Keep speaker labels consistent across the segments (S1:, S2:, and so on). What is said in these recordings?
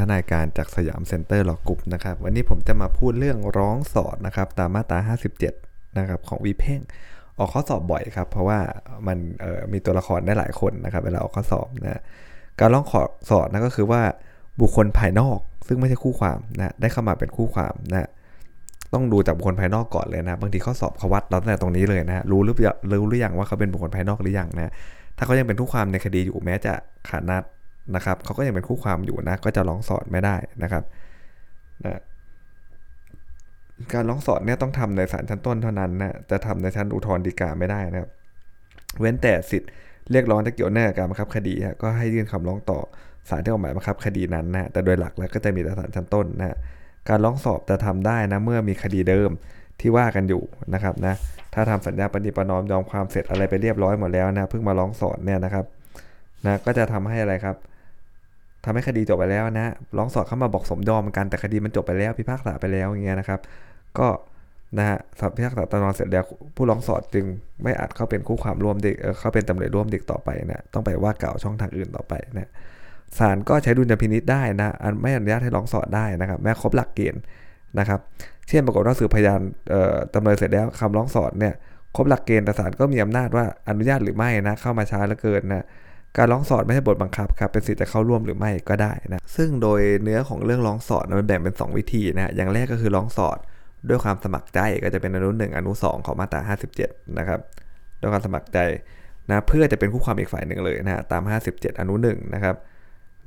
S1: ทนายการจากสยามเซ็นเตอร์ลอว์กรุ๊ปนะครับ วันนี้ผมจะมาพูดเรื่องร้องสอดนะครับ ตามมาตรา 57 นะครับ ของวิแพ่ง ออกข้อสอบบ่อยครับ เพราะว่ามันมีตัวละครได้หลายคนนะครับ เวลาออกข้อสอบนะการร้องขอสอดนะก็คือว่าบุคคลภายนอก ซึ่งไม่ใช่คู่ความนะได้เข้ามาเป็นคู่ความนะต้องดูจากบุคคลภายนอกก่อนเลยนะบางทีข้อสอบเขาวัดเราตั้งแต่ตรงนี้เลยนะรู้หรือรู้หรือยังว่าเขาเป็นบุคคลภายนอกหรือยังนะถ้าเขายังเป็นคู่ความในคดีอยู่แม้จะขาดนัด นะครับเขาก็ยังเป็นคู่ความอยู่นะ ก็จะร้องสอนไม่ได้นะครับนะการร้องสอนเนี่ยต้องทำในศาลชั้นต้นเท่านั้นนะจะทำในชั้นอุทธรณ์ฎีกาไม่ได้นะครับ เว้นแต่สิทธิ์เรียกร้องจะเกี่ยวเนื่องกับการบังคับคดีฮะก็ให้ยื่นคำร้องต่อศาลที่ออกหมายบังคับคดีนั้นนะแต่โดยหลักแล้วก็จะมีแต่ศาลชั้นต้นนะการร้องสอบจะทำได้นะเมื่อมีคดีเดิมที่ว่ากันอยู่นะครับนะถ้าทำสัญญาปฏิปนอมยอมความเสร็จอะไรไปเรียบร้อยหมดแล้วนะเพิ่งมาร้องสอนเนี่ยนะครับนะก็จะทำให้อะไรครับ ทำให้คดีจบไปแล้วนะร้องสอดเข้ามาบอกสมยอมกันแต่คดีมันจบไปแล้วพิพากษาไปแล้วอย่างเงี้ยนะครับ ก็นะฮะสอบพิพากษาตอนนอนเสร็จแล้วผู้ร้องสอดจึงไม่อาจเข้าเป็นคู่ความร่วมเด็กเข้าเป็นจำเลยร่วมเด็กต่อไปนะต้องไปว่าเก่าช่องทางอื่นต่อไปนะศาลก็ใช้ดุลยพินิษได้นะไม่อนุญาตให้ร้องสอดได้นะครับ แม้ครบหลักเกณฑ์นะครับ เช่นปรากฏว่าสืบพยานจำเลยเสร็จแล้วคำร้องสอดเนี่ยครบหลักเกณฑ์แต่ศาลก็มีอำนาจว่าอนุญาตหรือไม่นะเข้ามาช้าเหลือเกินนะ การร้องสอดไม่ใช่บทบังคับครับเป็นสิทธิ์จะเข้าร่วมหรือไม่ก็ได้นะซึ่งโดยเนื้อของเรื่องร้องสอดมันแบ่งเป็น 2 วิธีนะอย่างแรกก็คือร้องสอดด้วยความสมัครใจก็จะเป็นอนุหนึ่งอนุ2ของมาตรา57 นะครับด้วยความสมัครใจนะเพื่อจะเป็นคู่ความอีกฝ่ายหนึ่งเลยนะตาม 57 อนุ1นะครับ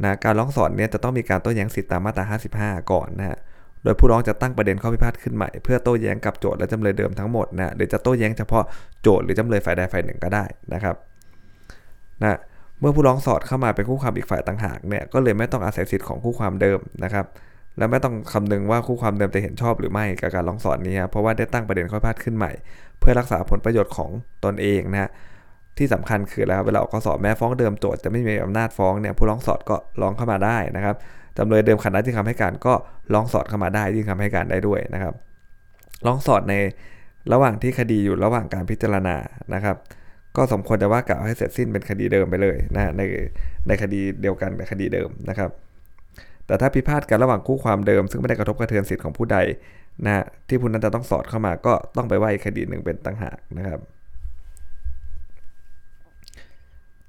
S1: นะการร้องสอดเนี่ยจะต้องมีการโต้แย้งสิทธิตามมาตรา 55 ก่อนนะฮะโดยผู้ร้องจะตั้งประเด็นข้อพิพาทขึ้นใหม่เพื่อโต้แย้งกับโจทย์และจำเลยเดิมทั้งหมดนะหรือจะโต้แย้งเฉพาะโจทย์หรือจำเลยฝ่ายใดฝ่ายหนึ่งก็ได้นะครับนะ เมื่อผู้ร้องสอดเข้ามาเป็นคู่ความอีกฝ่ายต่างหากเนี่ยก็เลยไม่ต้องอาศัยสิทธิ์ของคู่ความเดิมนะครับและไม่ต้องคำนึงว่าคู่ความเดิมจะเห็นชอบหรือไม่กับการร้องสอดนี้เพราะว่าได้ตั้งประเด็นข้อพิพาทขึ้นใหม่ เพื่อรักษาผลประโยชน์ของตนเองนะฮะที่สำคัญคือแล้วเวลาออกข้อสอบแม้ฟ้องเดิมโจทย์จะไม่มีอำนาจฟ้องเนี่ยผู้ร้องสอดก็ร้องเข้ามาได้นะครับจำเลยเดิมขัดนัดที่คำให้การก็ร้องสอดเข้ามาได้ยื่นคำให้การได้ด้วยนะครับร้องสอดในระหว่างที่คดีอยู่ระหว่างการพิจารณานะครับ ก็สมควรจะว่ากล่าวให้เสร็จสิ้นเป็นคดีเดิมไปเลยนะในในคดีเดียวกันกับคดีเดิมนะครับ แต่ถ้าพิพาทกันระหว่างคู่ความเดิม ซึ่งไม่ได้กระทบกระเทือนสิทธิ์ของผู้ใดนะที่ผู้นั้นจะต้องสอดเข้ามาก็ต้องไปว่าอีกคดีหนึ่งเป็นต่างหากนะครับ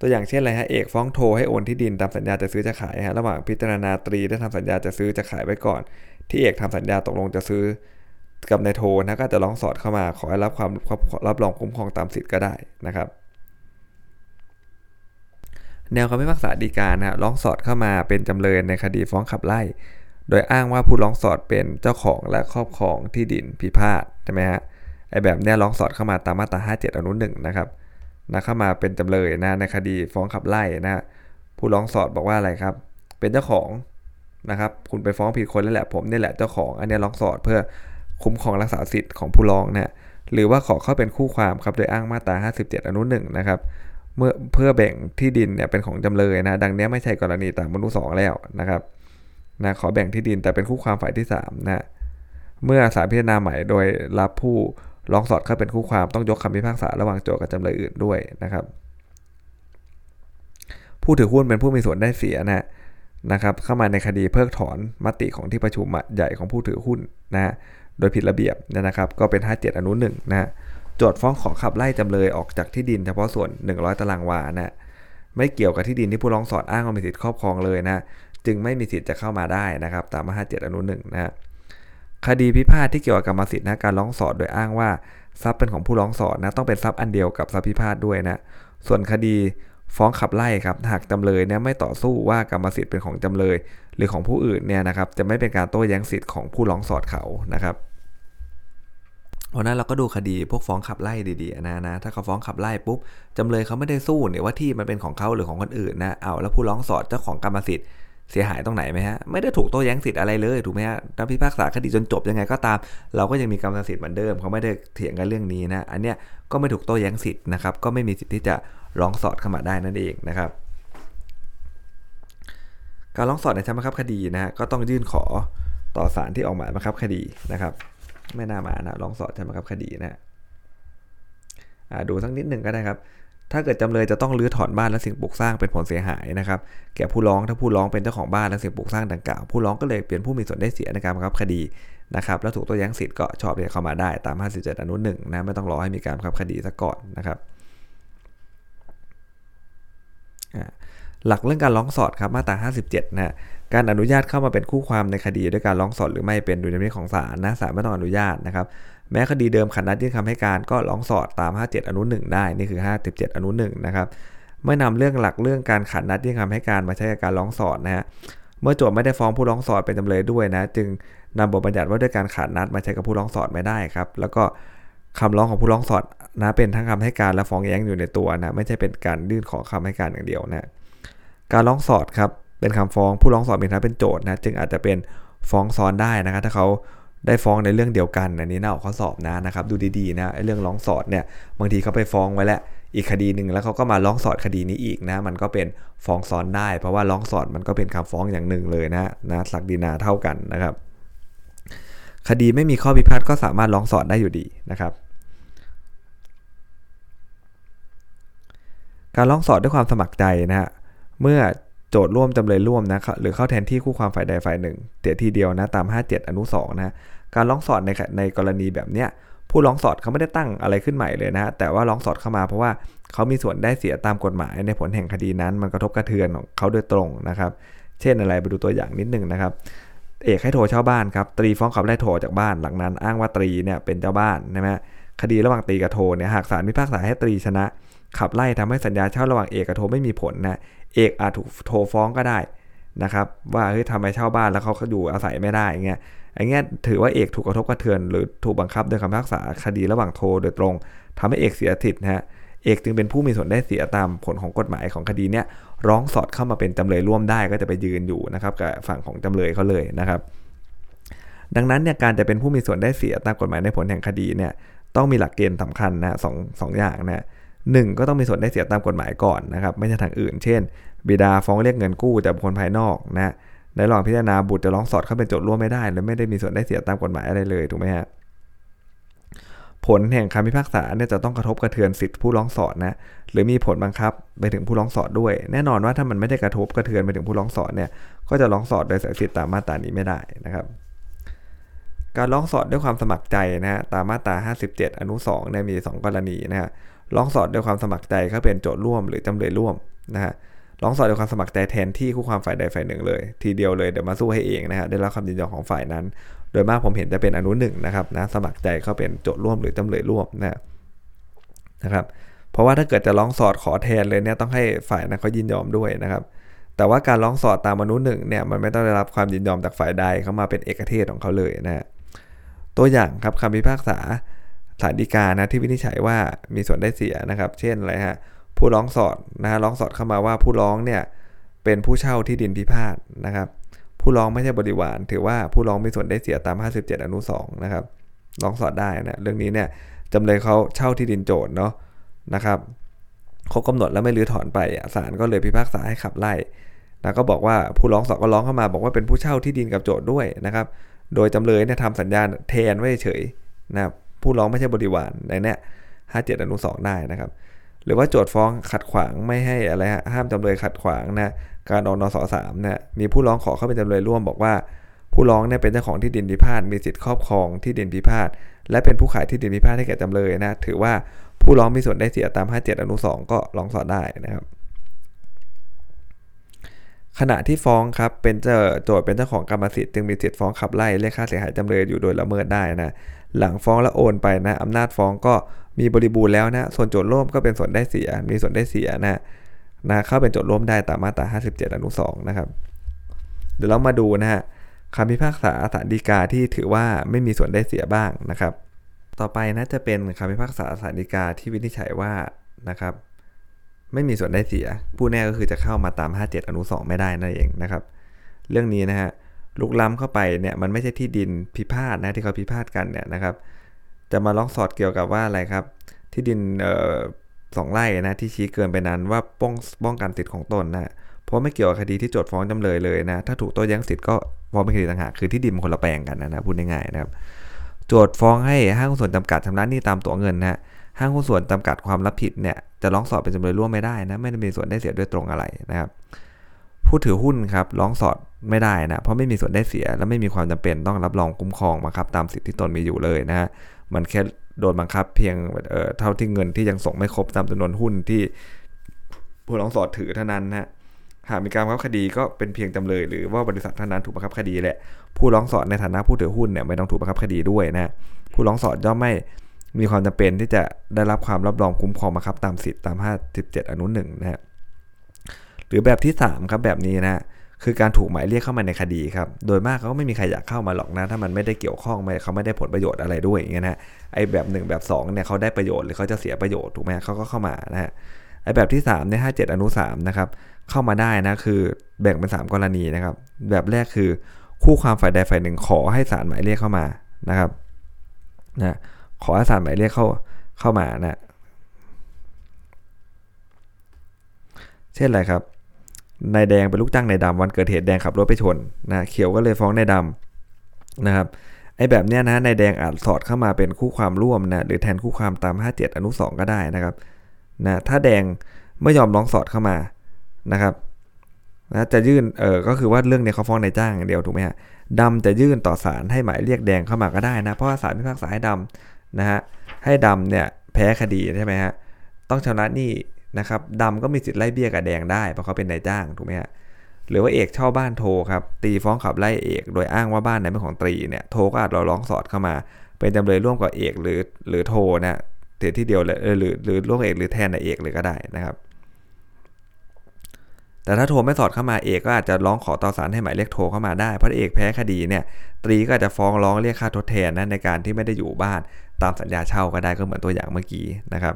S1: ตัวอย่างเช่นอะไรฮะเอกฟ้องโทให้โอนที่ดินตามสัญญาจะซื้อจะขายฮะระหว่างพิจารณาตรีได้ทำสัญญาจะซื้อจะขายไว้ก่อน ที่เอกทำสัญญาตกลงจะซื้อ กับนายโทนะก็จะร้องสอดเข้ามา ขอให้รับความรับรองคุ้มครองตามสิทธิ์ก็ได้นะครับแนวคำพิพากษาฎีกานะร้องสอดเข้ามาเป็นจำเลยในคดีฟ้องขับไล่ โดยอ้างว่าผู้ร้องสอดเป็นเจ้าของและครอบครองที่ดินพิพาทใช่ไหมฮะไอแบบนี้ร้องสอดเข้ามาตามมาตรา 57 อนุหนึ่งนะครับนะเข้ามาเป็นจำเลยนะในคดีฟ้องขับไล่นะผู้ร้องสอดบอกว่าอะไรครับ เป็นเจ้าของนะครับ คุณไปฟ้องผิดคนแล้วแหละผมนี่แหละเจ้าของ อันนี้ร้องสอดเพื่อ คุ้มครองรักษาสิทธิ์ของผู้ร้องนะหรือว่าขอเข้าเป็นคู่ความครับโดยอ้างมาตรา 57 อนุหนึ่งนะครับเมื่อเพื่อแบ่งที่ดินเนี่ยเป็นของจำเลยนะดังนี้ไม่ใช่กรณีตามมนุษย์สองแล้วนะครับนะขอแบ่งที่ดินแต่เป็นคู่ความฝ่ายที่3นะเมื่อศาลพิจารณาใหม่โดยรับผู้ร้องสอดเข้าเป็นคู่ความต้องยกคำพิพากษาระหว่างโจทก์กับจำเลยอื่นด้วยนะครับ ผู้ถือหุ้นเป็นผู้มีส่วนได้เสียนะนะครับเข้ามาในคดีเพิกถอนมติของที่ประชุมใหญ่ของผู้ถือหุ้นนะ โดยผิดระเบียบนะครับ ก็เป็น 57 อนุ1นะโจทย์ฟ้องขอขับไล่จำเลยออกจากที่ดินเฉพาะส่วน 100 ตารางวานะไม่เกี่ยวกับที่ดินที่ผู้ร้องสอดอ้างว่ามีสิทธิครอบครองเลยนะจึงไม่มีสิทธิ์จะเข้ามาได้นะครับ ตามมา57 อนุ1นะคดีพิพาทที่เกี่ยวกับกรรมสิทธิ์นะการร้องสอดโดยอ้างว่าทรัพย์เป็นของผู้ร้องสอดนะต้องเป็นทรัพย์อันเดียวกับทรัพย์พิพาทด้วยนะส่วนคดีฟ้องขับไล่ครับหากจำเลยเนี่ยไม่ต่อสู้ว่ากรรมสิทธิ์เป็นของจำเลย หรือของผู้อื่นเนี่ยนะครับจะไม่เป็นการโต้แย้งสิทธิ์ของผู้ร้องสอดเขานะครับ เพราะนั้นเราก็ดูคดีพวกฟ้องขับไล่ดีๆนะนะถ้าเขาฟ้องขับไล่ปุ๊บจำเลยเขาไม่ได้สู้เนี่ยว่าที่มันเป็นของเขาหรือของคนอื่นนะเอาแล้วผู้ร้องสอดเจ้าของกรรมสิทธิ์เสียหายตรงไหนไหมฮะไม่ได้ถูกโต้แย้งสิทธิ์อะไรเลยถูกไหมฮะถ้าพิพากษาคดีจนจบยังไงก็ตาม เราก็ยังมีกรรมสิทธิ์เหมือนเดิมเขาไม่ได้เถียงกันเรื่องนี้นะอันเนี้ยก็ไม่ถูกโต้แย้งสิทธิ์นะครับก็ไม่มีสิทธิ์ที่จะร้องสอดเข้ามาได้นั่นเองนะครับ การร้องสอดในชั้นบังคับคดีนะฮะก็ต้องยื่นขอต่อศาลที่ออกหมายบังคับคดีนะครับ ไม่น่ามานะร้องสอดชั้นบับคดีนะดูสักนิดหนึ่งก็ได้ครับ ถ้าเกิดจำเลยจะต้องรื้อถอนบ้านและสิ่งปลูกสร้างเป็นผลเสียหายนะครับ แก่ผู้ร้องถ้าผู้ร้องเป็นเจ้าของบ้านและสิ่งปลูกสร้างดังกล่าวผู้ร้องก็เลยเป็นผู้มีส่วนได้เสียในการบังคับคดีนะครับแล้วถูกตัวแย้งสิทธิ์ก็ชอบเรียกเข้ามาได้ตาม 57 อนุหนึ่งนะไม่ต้องรอให้มีการบังคับคดีซะก่อนนะครับ หลักเรื่องการร้องสอดครับมาตรา 57 นะการอนุญาตเข้ามาเป็นคู่ความในคดีด้วยการร้องสอดหรือไม่เป็นดุลยพินิจของศาลนะศาลไม่ต้องอนุญาตนะครับแม้คดีเดิมขันนัดยื่นคำให้การก็ร้องสอดตาม 57 อนุ 1 ได้นี่คือ 57 อนุ 1 นะครับเมื่อนำเรื่องหลักเรื่องการขันนัดยื่นคำให้การมาใช้กับการร้องสอดนะฮะเมื่อโจทย์ไม่ได้ฟ้องผู้ร้องสอดเป็นจำเลยด้วยนะ จึงนำบทบัญญัติว่าด้วยการขันนัดมาใช้กับผู้ร้องสอดไม่ได้ครับแล้วก็คำร้องของผู้ร้องสอดนะเป็นทั้งคำให้การและฟ้องแย้งอยู่ในตัวนะไม่ใช่เป็นการยื่นขอคำให้การอย่างเดียวนะ การร้องสอดครับเป็นคำฟ้องผู้ร้องสอดมีฐานะเป็นโจทย์นะจึงอาจจะเป็นฟ้องซ้อนได้นะครับถ้าเขาได้ฟ้องในเรื่องเดียวกันอันนี้น่าออกข้อสอบนะนะครับดูดีๆนะเรื่องร้องสอดเนี่ยบางทีเขาไปฟ้องไว้แล้วอีกคดีหนึ่งแล้วเขาก็มาร้องสอดคดีนี้อีกนะมันก็เป็นฟ้องซ้อนได้ เพราะว่าร้องสอดมันก็เป็นคำฟ้องอย่างหนึ่งเลยนะนะสักดีนาเท่ากันนะครับ คดีไม่มีข้อพิพาทก็สามารถร้องสอดได้อยู่ดีนะครับ การร้องสอดด้วยความสมัครใจนะฮะ เมื่อโจทย์ร่วมจำเลยร่วมนะหรือเข้าแทนที่คู่ความฝ่ายใดฝ่ายหนึ่งเตียทีเดียวนะตาม 57 อนุ2นะการร้องสอดในในกรณีแบบเนี้ยผู้ร้องสอดเขาไม่ได้ตั้งอะไรขึ้นใหม่เลยนะแต่ว่าร้องสอดเข้ามาเพราะว่าเขามีส่วนได้เสียตามกฎหมายในผลแห่งคดีนั้น มันกระทบกระเทือนของเขาโดยตรงนะครับ เช่นอะไรไปดูตัวอย่างนิดหนึ่งนะครับ เอกให้โทรเช่าบ้านครับตรีฟ้องขับไล่โทรจากบ้านหลังนั้น อ้างว่าตรีเนี่ยเป็นเจ้าบ้านใช่ไหมคดีระหว่างตรีกับโทเนี่ยหากศาลพิพากษาให้ตรีชนะ ขับไล่ทำให้สัญญาเช่าระหว่างเอกกับโทไม่มีผลนะ เอกอาจถูกโทรฟ้องก็ได้นะครับว่าเฮ้ยทำไมเช่าบ้านแล้วเขาอยู่อาศัยไม่ได้เงี้ยอันเงี้ยถือว่าเอกถูกกระทบกระเทือนหรือถูกบังคับโดยคำพิพากษาคดีระหว่างโทรโดยตรงทำให้เอกเสียสิทธิ์นะฮะเอกจึงเป็นผู้มีส่วนได้เสียตามผลของกฎหมายของคดีเนี้ยร้องสอดเข้ามาเป็นจำเลยร่วมได้ก็จะไปยืนอยู่นะครับกับฝั่งของจำเลยเขาเลยนะครับ ดังนั้นเนี่ยการจะเป็นผู้มีส่วนได้เสียตามกฎหมายในผลแห่งคดีเนี่ยต้องมีหลักเกณฑ์สำคัญนะสองสองอย่างนะ หนึ่งก็ต้องมีส่วนได้เสียตามกฎหมายก่อนนะครับไม่ใช่ทางอื่น เช่น บิดาฟ้องเรียกเงินกู้จากบุคคลภายนอกนะในระหว่างพิจารณาบุตรจะร้องสอดเข้าเป็นโจทย์ร่วมไม่ได้และไม่ได้มีส่วนได้เสียตามกฎหมายอะไรเลยถูกไหมฮะผลแห่งคำพิพากษาเนี่ยจะต้องกระทบกระเทือนสิทธิผู้ร้องสอดนะหรือมีผลบังคับไปถึงผู้ร้องสอดด้วย แน่นอนว่าถ้ามันไม่ได้กระทบกระเทือนไปถึงผู้ร้องสอดเนี่ยก็จะร้องสอดโดยสายสิทธิตามมาตรานี้ไม่ได้นะครับ การร้องสอดด้วยความสมัครใจนะฮะตามมาตรา 57 อนุ2เนี่ยมี 2 กรณีนะฮะ ร้องสอดด้วยความสมัครใจก็เป็นโจทย์ร่วมหรือจำเลยร่วมนะฮะร้องสอดด้วยความสมัครใจแทนที่คู่ความฝ่ายใดฝ่ายหนึ่งเลย ทีเดียวเลยเดี๋ยวมาสู้ให้เองนะฮะได้รับคำยินยอมของฝ่ายนั้น โดยมากผมเห็นจะเป็นอนุหนึ่งนะครับนะสมัครใจเขาเป็นโจทย์ร่วมหรือจำเลยร่วมนะนะครับเพราะว่าถ้าเกิดจะร้องสอดขอแทนเลยเนี่ยต้องให้ฝ่ายนั้นเขายินยอมด้วยนะครับแต่ว่าการร้องสอดตามอนุหนึ่งเนี่ยมันไม่ต้องได้รับความยินยอมจากฝ่ายใดเขามาเป็นเอกเทศของเขาเลยนะฮะตัวอย่างครับคำพิพากษา ศาลฎีกานะที่วินิจฉัยว่ามีส่วนได้เสียนะครับ เช่นอะไรฮะผู้ร้องสอดนะฮะร้องสอดเข้ามาว่าผู้ร้องเนี่ยเป็นผู้เช่าที่ดินพิพาทนะครับ ผู้ร้องไม่ใช่บริวาร ถือว่าผู้ร้องมีส่วนได้เสียตาม 57 อนุ2นะครับร้องสอดได้นะเรื่องนี้เนี่ยจำเลยเขาเช่าที่ดินโจทย์เนาะนะครับเขากำหนดแล้วไม่รื้อถอนไปศาลก็เลยพิพากษาให้ขับไล่นะก็บอกว่าผู้ร้องสอดก็ร้องเข้ามา บอกว่าเป็นผู้เช่าที่ดินกับโจทย์ด้วยนะครับ โดยจำเลยเนี่ยทำสัญญาแทนไว้เฉยนะครับ ผู้ร้องไม่ใช่บริวารในเนี้ย57อนุ2ได้นะครับ หรือว่าโจทฟ้องขัดขวางไม่ให้อะไรฮะห้ามจำเลยขัดขวางนะการออกนสสามนี่ยมีผู้ร้องขอเข้าเป็นจำเลยร่วมบอกว่า ผู้ร้องเนี่ยเป็นเจ้าของที่ดินพิพาทมีสิทธิครอบครองที่ดินพิพาทและเป็นผู้ขายที่ดินพิพาทให้แก่จำเลยนะถือว่าผู้ร้องมีส่วนได้เสียตาม 57 อนุ 2 ก็ร้องสอดได้นะครับ ขณะที่ฟ้องครับเป็นเจ้าโจทย์เป็นเจ้าของกรรมสิทธิ์จึงมีสิทธิ์ฟ้องขับไล่เรียกค่าเสียหายจำเลยอยู่โดยละเมิดได้นะ หลังฟ้องแล้วโอนไปนะอำนาจฟ้องก็มีบริบูรณ์แล้วนะ ส่วนโจทย์ร่วมก็เป็นส่วนได้เสีย มีส่วนได้เสียนะนะเข้าเป็นโจทย์ร่วมได้ตามมาตรา 57 อนุ 2 นะครับ เดี๋ยวเรามาดูนะฮะคำพิพากษาศาลฎีกาที่ถือว่าไม่มีส่วนได้เสียบ้างนะครับ ต่อไปนะจะเป็นคำพิพากษาศาลฎีกาที่วินิจฉัยว่านะครับ ไม่มีส่วนได้เสีย ผู้แน่ก็คือจะเข้ามาตาม 57 อนุ 2 ไม่ได้นั่นเองนะครับ เรื่องนี้นะฮะ ลุกล้ำเข้าไปเนี่ยมันไม่ใช่ที่ดินพิพาทนะที่เขาพิพาทกันเนี่ยนะครับ จะมาร้องสอดเกี่ยวกับว่าอะไรครับ ที่ดินสองไร่นะที่ชี้เกินไปนั้นว่าป้องป้องกันสิทธิ์ของตนนะเพราะไม่เกี่ยวกับคดีที่โจทฟ้องจำเลยเลยนะถ้าถูกโต้แย้งสิทธิ์ก็ฟ้องเป็นคดีต่างหากคือที่ดินคนละแปลงกันนะนะพูดง่ายๆนะครับ โจทฟ้องให้ห้างส่วนจำกัดชำระหนี้ตามตัวเงินนะห้างหุ้นส่วนจำกัดความรับผิดเนี่ยจะร้องสอดเป็นจำเลยร่วมไม่ได้นะไม่ได้มีส่วนได้เสียด้วยตรงอะไรนะครับ ผู้ถือหุ้นครับร้องสอดไม่ได้นะเพราะไม่มีส่วนได้เสีย และไม่มีความจำเป็นต้องรับรองคุ้มครองบังคับตามสิทธิที่ตนมีอยู่เลยนะฮะมันแค่โดนบังคับเพียงเอ่อเท่าที่เงินที่ยังส่งไม่ครบตามจำนวนหุ้นที่ผู้ร้องสอดถือเท่านั้นนะหากมีการบังคับคดีก็เป็นเพียงจำเลยหรือว่าบริษัทเท่านั้นถูกบังคับคดีแหละผู้ร้องสอดในฐานะผู้ถือหุ้นเนี่ยไม่ต้องถูกบังคับคดีด้วยนะผู้ร้องสอดย่อมไม่มีความจำเป็นที่จะได้รับความรับรองคุ้มครองบังคับตามสิทธิตาม 57 อนุหนึ่งนะฮะ หรือแบบที่ 3 ครับแบบนี้นะคือการถูกหมายเรียกเข้ามาในคดีครับ โดยมากเขาก็ไม่มีใครอยากเข้ามาหรอกนะ ถ้ามันไม่ได้เกี่ยวข้องไม่เขาไม่ได้ผลประโยชน์อะไรด้วยอย่างเงี้ยนะไอ้แบบ1แบบ2เนี่ยเขาได้ประโยชน์หรือเขาจะเสียประโยชน์ถูกไหมเขาก็เข้ามานะฮะไอ้แบบที่3เนี่ยห้าเจ็ดอนุ3นะครับเข้ามาได้นะคือแบ่งเป็น 3 กรณีนะครับ แบบแรกคือคู่ความฝ่ายใดฝ่ายหนึ่งขอให้ศาลหมายเรียกเข้ามานะครับนะขอให้ศาลหมายเรียกเข้าเข้ามานะเช่นอะไรครับ นายแดงเป็นลูกจ้างนายดำวันเกิดเหตุแดงขับรถไปชนนะเขียวก็เลยฟ้องนายดำนะครับไอ้แบบเนี้ยนะนายแดงอาจสอดเข้ามาเป็นคู่ความร่วมนะหรือแทนคู่ความตาม 57 อนุ 2 ก็ได้นะครับนะถ้าแดงไม่ยอมร้องสอดเข้ามานะครับนะจะยื่นเออก็คือว่าเรื่องเนี้ยเขาฟ้องนายจ้างอย่างเดียวถูกไหมฮะดำจะยื่นต่อศาลให้หมายเรียกแดงเข้ามาก็ได้นะ เพราะว่าศาลพิพากษาให้ดำนะฮะให้ดำเนี่ยแพ้คดีใช่ไหมฮะต้องชำระหนี้ นะครับดำก็มีสิทธิ์ไล่เบี้ยกับแดงได้เพราะเขาเป็นนายจ้างถูกไหมฮะหรือว่าเอกเช่าบ้านโทครับตีฟ้องขับไล่เอก โดยอ้างว่าบ้านนั้นเป็นของตรีเนี่ยโทก็อาจเราร้องสอดเข้ามา เป็นจำเลยร่วมกับเอกหรือหรือโทนะเถียที่เดียวเลยหรือหรือร่วมเอกหรือแทนในเอกเลยก็ได้นะครับ แต่ถ้าโทรไม่สอดเข้ามาเอกก็อาจจะร้องขอต่อศาลให้หมายเรียกโทเข้ามาได้เพราะเอกแพ้คดีเนี่ยตรีก็อาจจะฟ้องร้องเรียกค่าทดแทนนะในการที่ไม่ได้อยู่บ้านตามสัญญาเช่าก็ได้ก็เหมือนตัวอย่างเมื่อกี้นะครับ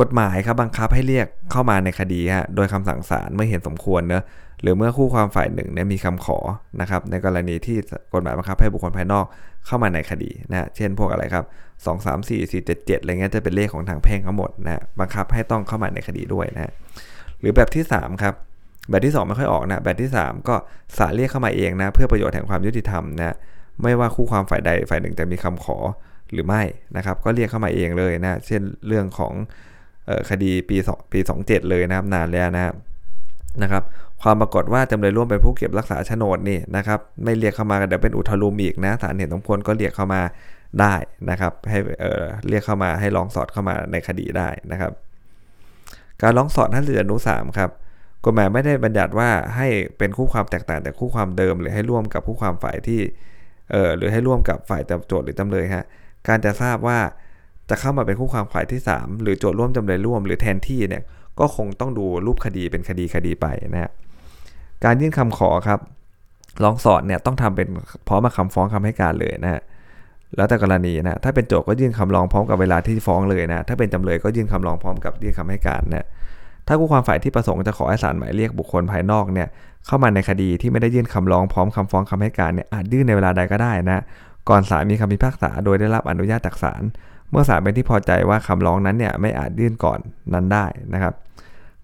S1: กฎหมายครับบังคับให้เรียกเข้ามาในคดีฮะโดยคำสั่งศาลเมื่อเห็นสมควรเนะหรือเมื่อคู่ความฝ่ายหนึ่งเนี่ยมีคำขอนะครับในกรณีที่กฎหมายบังคับให้บุคคลภายนอกเข้ามาในคดีนะเช่นพวกอะไรครับ2 3 4 4 7 7อะไรเงี้ยจะเป็นเลขของทางแพ่งทั้งหมดนะบังคับให้ต้องเข้ามาในคดีด้วยนะหรือแบบที่ 3 ครับ แบบที่ 2 ไม่ค่อยออกนะแบบที่ 3 ก็ศาลเรียกเข้ามาเองนะเพื่อประโยชน์แห่งความยุติธรรมนะไม่ว่าคู่ความฝ่ายใดฝ่ายหนึ่งจะมีคำขอหรือไม่นะครับก็เรียกเข้ามาเองเลยนะเช่นเรื่องของ คดีปี2ปี27 เลยนะครับนานแล้วนะครับนะครับความปรากฏว่าจำเลยร่วมเป็นผู้เก็บรักษาโฉนดนี่นะครับไม่เรียกเข้ามาเดี๋ยวเป็นอุทลุมอีกนะศาลเห็นสมควรก็เรียกเข้ามาได้นะครับให้เเรียกเข้ามาให้ร้องสอดเข้ามาในคดีได้นะครับ การร้องสอดท่านเรืออนุสามครับกฎหมายไม่ได้บัญญัติว่าให้เป็นคู่ความแตกต่างแต่คู่ความเดิม หรือให้ร่วมกับคู่ความฝ่ายที่เออหรือให้ร่วมกับฝ่ายจำโจทย์หรือจำเลยฮะการจะทราบว่า จะเข้ามาเป็นคู่ความฝ่ายที่ 3 หรือโจทย์ร่วมจำเลยร่วม หรือแทนที่เนี่ยก็คงต้องดูรูปคดีเป็นคดีคดีไปนะฮะการยื่นคำขอครับร้องสอดเนี่ยต้องทำเป็นพร้อมมาคำฟ้องคำให้การเลยนะฮะแล้วแต่กรณีนะถ้าเป็นโจทก็ยื่นคำร้องพร้อมกับเวลาที่ฟ้องเลยนะถ้าเป็นจำเลยก็ยื่นคำร้องพร้อมกับยื่นคำให้การนะถ้าคู่ความฝ่ายที่ประสงค์จะขอให้ศาลหมายเรียกบุคคลภายนอกเนี่ยเข้ามาในคดีที่ไม่ได้ยื่นคำร้องพร้อมคำฟ้องคำให้การเนี่ยอาจยื่นในเวลาใดก็ได้นะก่อนศาลมีคำพิพากษาโดยได้รับอนุญาตจากศาล เมื่อศาลเป็นที่พอใจว่าคำร้องนั้นเนี่ยไม่อาจยื่นก่อนนั้นได้นะครับ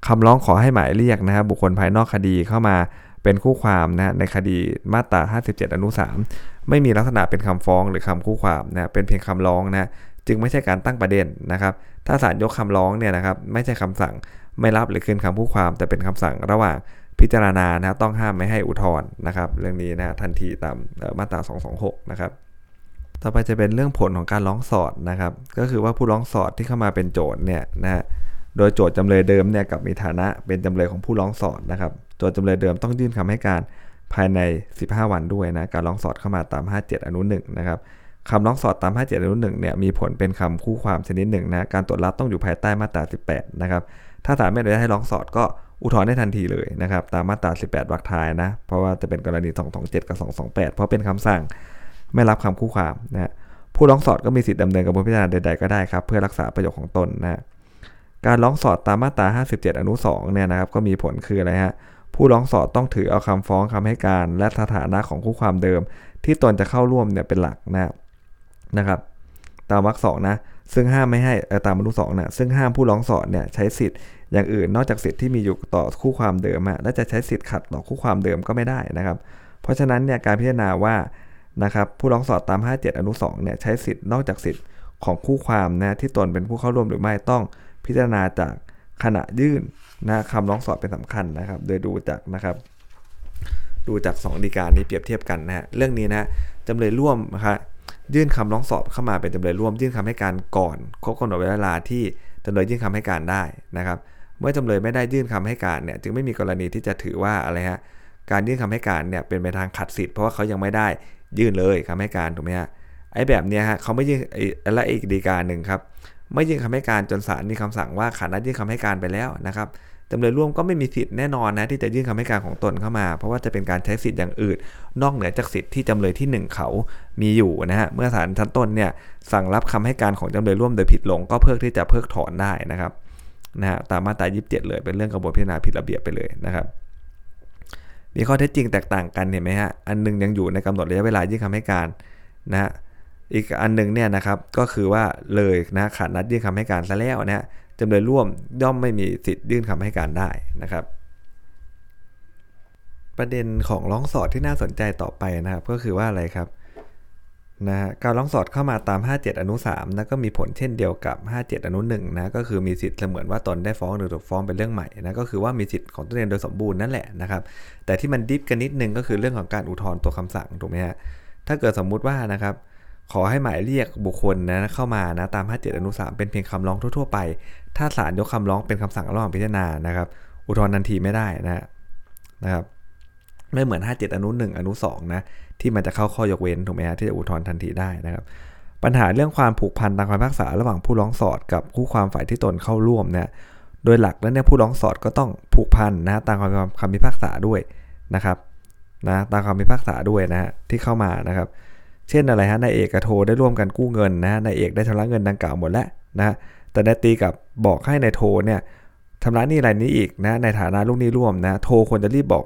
S1: คำร้องขอให้หมายเรียกนะครับบุคคลภายนอกคดีเข้ามาเป็นคู่ความนะในคดีมาตรา 57 อนุ 3 ไม่มีลักษณะเป็นคำฟ้องหรือคำคู่ความนะเป็นเพียงคำร้องนะจึงไม่ใช่การตั้งประเด็นนะครับ ถ้าศาลยกคำร้องเนี่ยนะครับไม่ใช่คำสั่งไม่รับหรือคืนคำคู่ความ แต่เป็นคำสั่งระหว่างพิจารณานะต้องห้ามไม่ให้อุทธรณ์นะครับ เรื่องนี้นะทันทีตามมาตรา 226 นะครับ ต่อไปจะเป็นเรื่องผลของการร้องสอดนะครับ ก็คือว่าผู้ร้องสอดที่เข้ามาเป็นโจทย์เนี่ยนะฮะโดยโจทย์จำเลยเดิมเนี่ยกับมีฐานะเป็นจำเลยของผู้ร้องสอดนะครับ โจทย์จำเลยเดิมต้องยื่นคำให้การภายใน 15 วันด้วยนะการร้องสอดเข้ามาตาม 57 อนุ1นะครับคำร้องสอดตาม 57 อนุ1เนี่ยมีผลเป็นคำคู่ความชนิดหนึ่งนะการตรวจรับต้องอยู่ภายใต้มาตรา 18 นะครับ ถ้าศาลไม่อนุญาตให้ร้องสอดก็อุทธรณ์ได้ทันทีเลยนะครับตามมาตรา 18 วรรคท้ายนะเพราะว่าจะเป็นกรณี 227 กับ 228 เพราะเป็นคำสั่ง ไม่รับคำคู่ความนะผู้ร้องสอดก็มีสิทธิ์ดำเนินกระบวนการพิจารณาใดๆก็ได้ครับ เพื่อรักษาประโยชน์ของตนนะการร้องสอดตามมาตรา 57 อนุ 2 เนี่ยนะครับก็มีผลคืออะไรฮะผู้ร้องสอดต้องถือเอาคำฟ้องคำให้การ และสถานะของคู่ความเดิม ที่ตนจะเข้าร่วมเนี่ยเป็นหลักนะนะครับ ตามวรรคสองนะซึ่งห้ามไม่ให้ตามอนุสองนะซึ่งห้ามผู้ร้องสอดเนี่ยใช้สิทธิ์อย่างอื่นนอกจากสิทธิ์ที่มีอยู่ต่อคู่ความเดิมอะและจะใช้สิทธิ์ขัดต่อคู่ความเดิมก็ไม่ได้นะครับ เพราะฉะนั้นเนี่ยการพิจารณาว่า นะครับผู้ร้องสอดตาม 57 อนุ2เนี่ยใช้สิทธิ์นอกจากสิทธิ์ของคู่ความนะที่ตนเป็นผู้เข้าร่วมหรือไม่ต้องพิจารณาจากขณะยื่นนะคำร้องสอบเป็นสำคัญนะครับ โดยดูจากนะครับดูจาก 2 ดีการนี้เปรียบเทียบกันนะฮะเรื่องนี้นะจำเลยร่วมนะครับยื่นคำร้องสอบเข้ามาเป็นจำเลยร่วม ยื่นคำให้การก่อนครบกำหนดเวลาที่จำเลยยื่นคำให้การได้นะครับ เมื่อจำเลยไม่ได้ยื่นคำให้การเนี่ยจึงไม่มีกรณีที่จะถือว่าอะไรฮะการยื่นคำให้การเนี่ยเป็นไปทางขัดสิทธิ์เพราะว่าเขายังไม่ได้ ยื่นเลยคำให้การถูกไหมฮะไอ้แบบเนี้ยฮะเขาไม่ยื่นและอีกดีการหนึ่งครับไม่ยื่นคำให้การจนศาลมีคำสั่งว่าขาดนัดยื่นคำให้การไปแล้วนะครับจำเลยร่วมก็ไม่มีสิทธิ์แน่นอนนะที่จะยื่นคำให้การของตนเข้ามา เพราะว่าจะเป็นการใช้สิทธิ์อย่างอื่น นอกเหนือจากสิทธิ์ที่จำเลยที่ 1 เขามีอยู่นะฮะเมื่อศาลชั้นต้นเนี่ยสั่งรับคำให้การของจำเลยร่วมโดยผิดลงก็เพิกที่จะเพิกถอนได้นะครับนะฮะตามมาตรา 27 เลยเป็นเรื่องกระบวนพิจารณาผิดระเบียบไปเลยนะครับ มีข้อเท็จจริงแตกต่างกันเห็นไหมฮะ อันนึงยังอยู่ในกำหนดระยะเวลายื่นคำให้การนะฮะ อีกอันนึงเนี่ยนะครับก็คือว่าเลยนะขาดนัดยื่นคำให้การซะแล้วนะฮะจำเลยร่วมย่อมไม่มีสิทธิ์ยื่นคำให้การได้นะครับ ประเด็นของร้องสอดที่น่าสนใจต่อไปนะครับ ก็คือว่าอะไรครับ นะการร้องสอดเข้ามาตาม 57 อนุ3นะก็มีผลเช่นเดียวกับ 57 อนุ1นะก็คือมีสิทธิ์เสมือนว่าตนได้ฟ้องหรือถูกฟ้องเป็นเรื่องใหม่นะก็คือว่ามีสิทธิ์ของตนเองโดยสมบูรณ์นั่นแหละนะครับแต่ที่มันดิฟกันนิดนึงก็คือเรื่องของการอุทธรณ์ตัวคำสั่งถูกไหมฮะถ้าเกิดสมมุติว่านะครับขอให้หมายเรียกบุคคลนะเข้ามานะตาม 57 อนุ3เป็นเพียงคำร้องทั่วๆไป ถ้าศาลยกคำร้องเป็นคำสั่งระหว่างพิจารณานะครับ อุทธรณ์ทันทีไม่ได้นะนะครับ ไม่เหมือน 57 อนุ 1 อนุ 2 นะ ที่มันจะเข้าข้อยกเว้นถูกไหมฮะที่จะอุทธรณ์ทันทีได้นะครับ ปัญหาเรื่องความผูกพันตามคำพิพากษาระหว่างผู้ร้องสอดกับคู่ความฝ่ายที่ตนเข้าร่วมเนี่ยโดยหลักแล้วเนี่ยผู้ร้องสอดก็ต้องผูกพันนะตามคำพิพากษาด้วยนะครับนะตามคำพิพากษาด้วยนะฮะที่เข้ามานะครับ เช่นอะไรฮะนายเอกกับโทได้ร่วมกันกู้เงินนะนายเอกได้ชำระเงินดังกล่าวหมดแล้วนะแต่นายตีกับบอกให้นายโทเนี่ยชำระหนี้รายนี้อีกนะในฐานะลูกหนี้ร่วมนะโทควรจะรีบบอก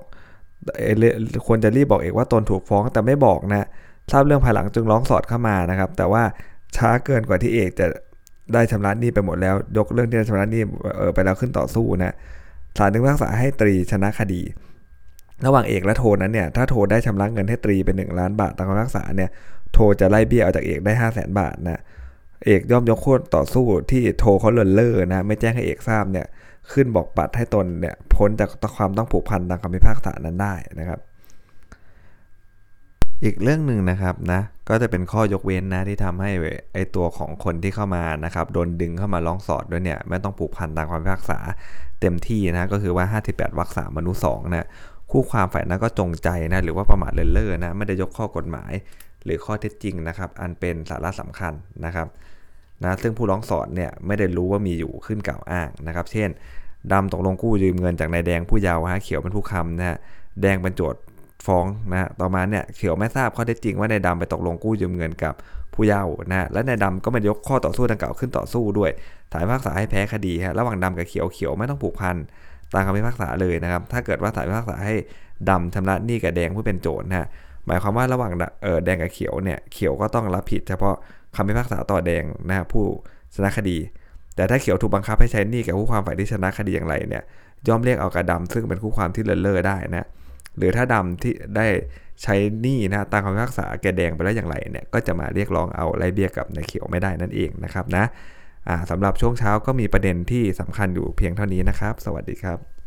S1: ควรจะรีบบอกเอกว่าตนถูกฟ้องแต่ไม่บอกนะทราบเรื่องภายหลังจึงร้องสอดเข้ามานะครับ แต่ว่าช้าเกินกว่าที่เอกจะได้ชำระหนี้ไปหมดแล้ว ยกเรื่องที่ชำระหนี้เออไปแล้วขึ้นต่อสู้นะศาลจึงพิพากษาให้ตรีชนะคดี ระหว่างเอกและโทนั้นเนี่ยถ้าโทได้ชำระเงินให้ตรีเป็น1ล้านบาทตามคำพิพากษาเนี่ยโทจะไล่เบี้ยเอาจากเอกได้ 5 0 0แสนบาทนะเอกย่อมยกโทษต่อสู้ที่โทเขาเลินเล่อนะไม่แจ้งให้เอกทราบเนี่ย ขึ้นบอกปัดให้ตนเนี่ยพ้นจากความต้องผูกพันตามคำพิพากษานั้นได้นะครับ อีกเรื่องหนึ่งนะครับนะก็จะเป็นข้อยกเว้นนะที่ทำให้ไอตัวของคนที่เข้ามานะครับโดนดึงเข้ามาร้องสอดด้วยเนี่ยไม่ต้องผูกพันตามความพิพากษาเต็มที่นะก็คือว่า 58วรรคสามมนุษย์สองนะคู่ความฝ่ายนั้นก็จงใจนะหรือว่าประมาทเลินเล่อนะไม่ได้ยกข้อกฎหมาย หรือข้อเท็จจริงนะครับ อันเป็นสาระสำคัญนะครับ นะซึ่งผู้ร้องสอนเนี่ยไม่ได้รู้ว่ามีอยู่ขึ้นกล่าวอ้างนะครับ เช่นดำตกลงกู้ยืมเงินจากนายแดงผู้เยาว์ฮะเขียวเป็นผู้คำนะฮะแดงเป็นโจทย์ฟ้องนะฮะต่อมาเนี่ยเขียวไม่ทราบข้อเท็จจริงว่านายดำไปตกลงกู้ยืมเงินกับผู้เยาว์นะและนายดำก็มายกข้อต่อสู้ดังกล่าวขึ้นต่อสู้ด้วยถ่ายภาคษาให้แพ้คดีฮะระหว่างดำกับเขียวเขียวไม่ต้องผูกพันตามคำพิพากษาเลยนะครับ ถ้าเกิดว่าถ่ายพิพากษาให้ดำชำระหนี้กับแดงผู้เป็นโจทย์นะหมายความว่าระหว่างเออแดงกับเขียวเนี่ยเขียวก็ต้องรับผิดเฉพาะ คำพิพากษาต่อแดงนะผู้ชนะคดี แต่ถ้าเขียวถูกบังคับให้ใช้หนี้แก่ผู้ความฝ่ายที่ชนะคดีอย่างไรเนี่ยย่อมเรียกเอากระดำซึ่งเป็นคู่ความที่เลินเล่อได้นะหรือถ้าดำที่ได้ใช้หนี้นะตามคำพิพากษาแกแดงไปแล้วอย่างไรเนี่ยก็จะมาเรียกร้องเอาไรเบี้ยกับในเขียวไม่ได้นั่นเองนะครับนะสำหรับช่วงเช้าก็มีประเด็นที่สำคัญอยู่เพียงเท่านี้นะครับ สวัสดีครับ